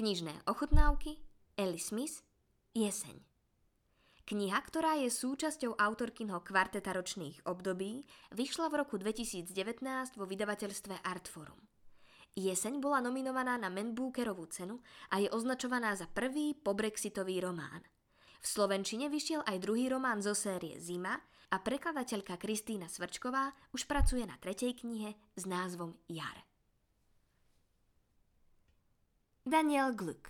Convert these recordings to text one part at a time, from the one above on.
Knižné ochutnávky Ellie Smith Jeseň Kniha, ktorá je súčasťou autorkinho kvarteta ročných období, vyšla v roku 2019 vo vydavateľstve Artforum. Jeseň bola nominovaná na Man Bookerovú cenu a je označovaná za prvý pobrexitový román. V Slovenčine vyšiel aj druhý román zo série Zima a prekladateľka Kristýna Svrčková už pracuje na tretej knihe s názvom Jar. Daniel Gluck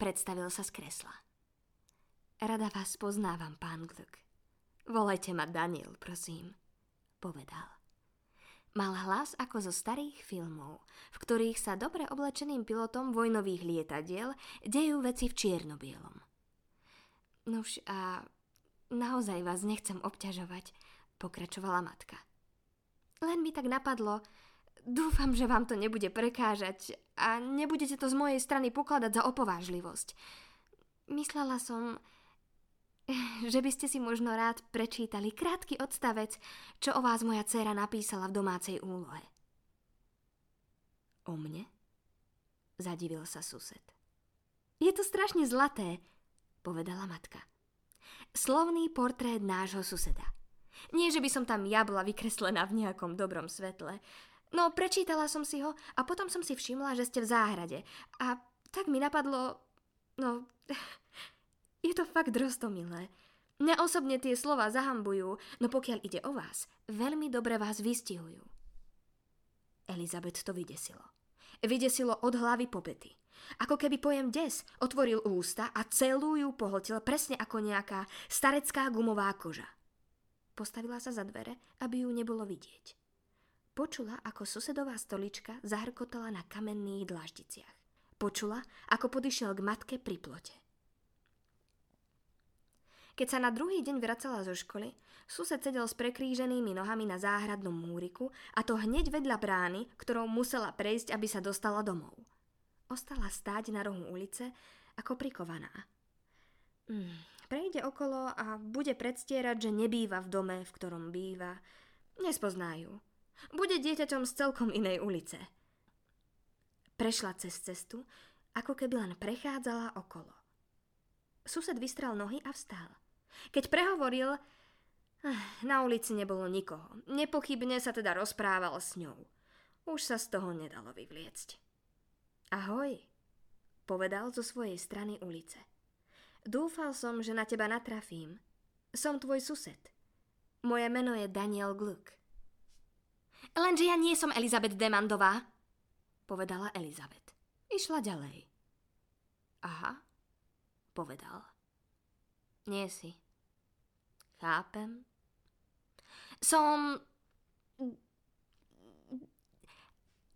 predstavil sa z kresla. Rada vás poznávam, pán Gluck. Volajte ma Daniel, prosím, povedal. Mal hlas ako zo starých filmov, v ktorých sa dobre oblečeným pilotom vojnových lietadiel dejú veci v čiernobielom. Nuž a naozaj vás nechcem obťažovať, pokračovala matka. Len mi tak napadlo, dúfam, že vám to nebude prekážať a nebudete to z mojej strany pokladať za opovážlivosť. Myslela som, že by ste si možno rád prečítali krátky odstavec, čo o vás moja dcéra napísala v domácej úlohe. O mne? Zadivil sa sused. Je to strašne zlaté, povedala matka. Slovný portrét nášho suseda. Nie, že by som tam ja bola vykreslená v nejakom dobrom svetle. No, prečítala som si ho a potom som si všimla, že ste v záhrade. A tak mi napadlo... No, je to fakt roztomilé. Mňa osobne tie slova zahambujú, no pokiaľ ide o vás, veľmi dobre vás vystihujú. Elizabeth to vydesilo. Vydesilo od hlavy po pety. Ako keby pojem des otvoril ústa a celú ju pohltil presne ako nejaká starecká gumová koža. Postavila sa za dvere, aby ju nebolo vidieť. Počula, ako susedová stolička zahrkotala na kamenných dlaždiciach. Počula, ako podišiel k matke pri plote. Keď sa na druhý deň vracala zo školy, sused sedel s prekríženými nohami na záhradnom múriku a to hneď vedľa brány, ktorou musela prejsť, aby sa dostala domov. Ostala stáť na rohu ulice ako prikovaná. Hmm, prejde okolo a bude predstierať, že nebýva v dome, v ktorom býva. Nespoznajú. Bude dieťaťom z celkom inej ulice. Prešla cez cestu, ako keby len prechádzala okolo. Sused vystral nohy a vstal. Keď prehovoril, eh, na ulici nebolo nikoho. Nepochybne sa teda rozprával s ňou. Už sa z toho nedalo vyvliecť. Ahoj, povedal zo svojej strany ulice. Dúfal som, že na teba natrafím. Som tvoj sused. Moje meno je Daniel Gluck. Lenže ja nie som Elizabeth Demandová, povedala Elizabeth. Išla ďalej. Aha, povedal. Nie si. Chápem. Som...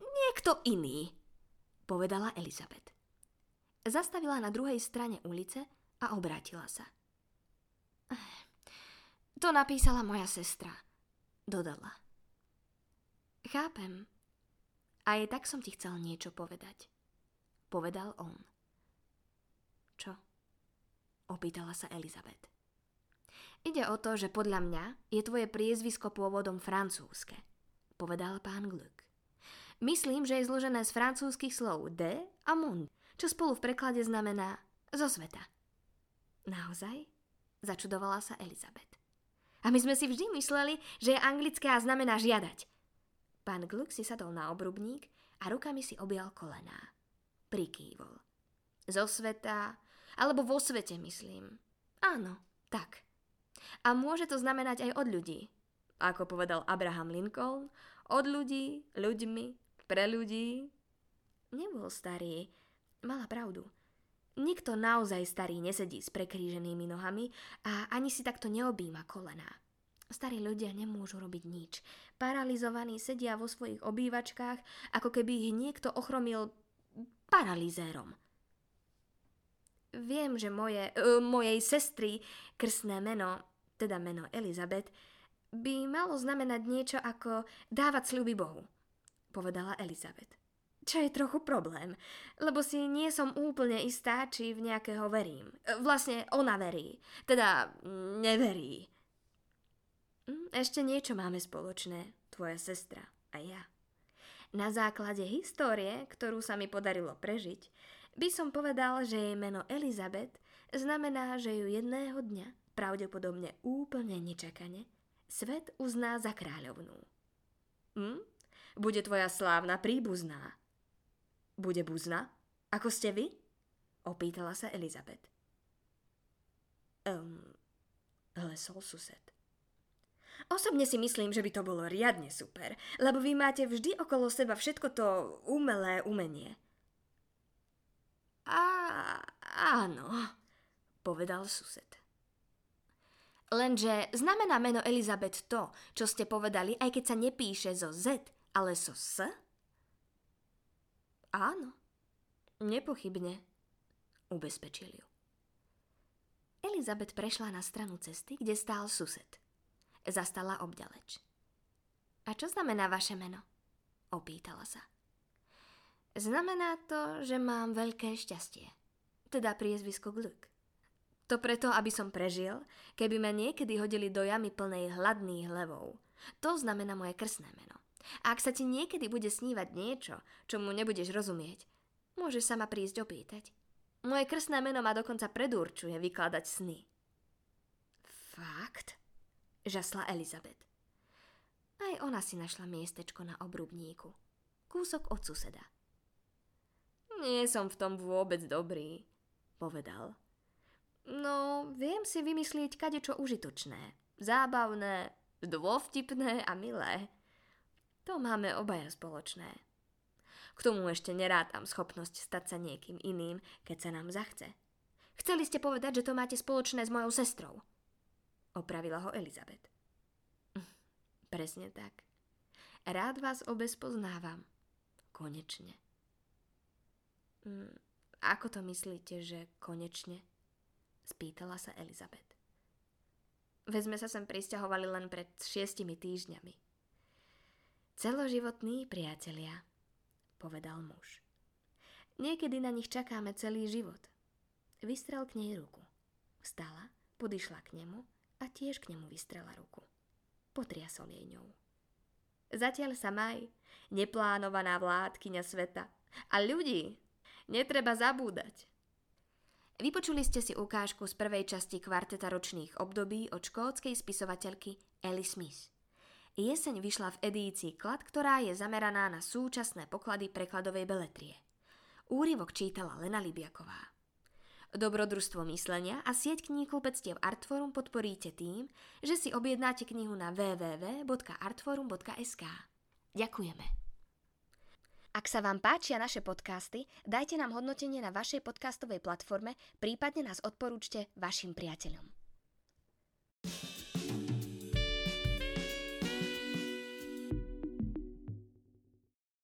Niekto iný, povedala Elizabeth. Zastavila na druhej strane ulice a obrátila sa. To napísala moja sestra, dodala. Chápem. Aj tak som ti chcel niečo povedať. Povedal on. Čo? Opýtala sa Elizabeth. Ide o to, že podľa mňa je tvoje priezvisko pôvodom francúzske, povedal pán Gluck. Myslím, že je zložené z francúzskych slov de a monde, čo spolu v preklade znamená zo sveta. Naozaj? Začudovala sa Elizabeth. A my sme si vždy mysleli, že je anglické a znamená žiadať. Pán Gluck si sadol na obrubník a rukami si objal kolená. Prikývol. Zo sveta, alebo vo svete, myslím. Áno, tak. A môže to znamenať aj od ľudí. Ako povedal Abraham Lincoln, od ľudí, ľuďmi, pre ľudí. Nebol starý, mala pravdu. Nikto naozaj starý nesedí s prekríženými nohami a ani si takto neobíma kolená. Starí ľudia nemôžu robiť nič. Paralizovaní sedia vo svojich obývačkách, ako keby ich niekto ochromil paralizérom. Viem, že moje, uh, mojej sestry krstné meno teda meno Elizabeth, by malo znamenať niečo ako dávať sľuby Bohu, povedala Elizabeth. Čo je trochu problém, lebo si nie som úplne istá, či v nejakého verím. Vlastne ona verí, teda neverí. Hm, ešte niečo máme spoločné, tvoja sestra a ja. Na základe histórie, ktorú sa mi podarilo prežiť, by som povedal, že jej meno Elizabeth znamená, že ju jedného dňa, pravdepodobne úplne nečakane, svet uzná za kráľovnú. Hm? Bude tvoja slávna príbuzná. Bude buzna? Ako ste vy? Opýtala sa Elizabeth. Um, lesol sused. Osobne si myslím, že by to bolo riadne super, lebo vy máte vždy okolo seba všetko to umelé umenie. A áno, povedal sused. Lenže znamená meno Elizabeth to, čo ste povedali, aj keď sa nepíše zo Z, ale zo S? Áno, nepochybne, ubezpečil ju. Elizabeth prešla na stranu cesty, kde stál sused. Zastala obďaleč. A čo znamená vaše meno? Opýtala sa. Znamená to, že mám veľké šťastie. Teda priezvisko Glück. To preto, aby som prežil, keby ma niekedy hodili do jamy plnej hladných levov. To znamená moje krsné meno. A ak sa ti niekedy bude snívať niečo, čo mu nebudeš rozumieť, môžeš sa ma prísť opýtať. Moje krsné meno ma dokonca predurčuje vykladať sny. Fakt? Žasla Elizabeth. Aj ona si našla miestečko na obrubníku. Kúsok od suseda. Nie som v tom vôbec dobrý, povedal. No, viem si vymyslieť kadečo užitočné, zábavné, dôvtipné a milé. To máme obaja spoločné. K tomu ešte nerátam schopnosť stať sa niekým iným, keď sa nám zachce. Chceli ste povedať, že to máte spoločné s mojou sestrou. Opravila ho Elizabeth. Presne tak. Rád vás obe spoznávam. Konečne. Mm, ako to myslíte, že konečne? Spýtala sa Elizabeth. Vezme sa sem pristahovali len pred šiestimi týždňami. Celoživotní priatelia, povedal muž. Niekedy na nich čakáme celý život. Vystrel k nej ruku. Vstala, podišla k nemu a tiež k nemu vystrela ruku. Potriasol jej ňou. Zatiaľ sa maj, neplánovaná vládkyňa sveta. A ľudí, Netreba zabúdať. Vypočuli ste si ukážku z prvej časti kvarteta ročných období od škótskej spisovateľky Ellie Smith. Jeseň vyšla v edícii Klad, ktorá je zameraná na súčasné poklady prekladovej beletrie. Úryvok čítala Lena Libiaková. Dobrodružstvo myslenia a sieť kníh Klubectiev Artforum podporíte tým, že si objednáte knihu na www.artforum.sk. Ďakujeme. Ak sa vám páčia naše podcasty, dajte nám hodnotenie na vašej podcastovej platforme, prípadne nás odporúčte vašim priateľom.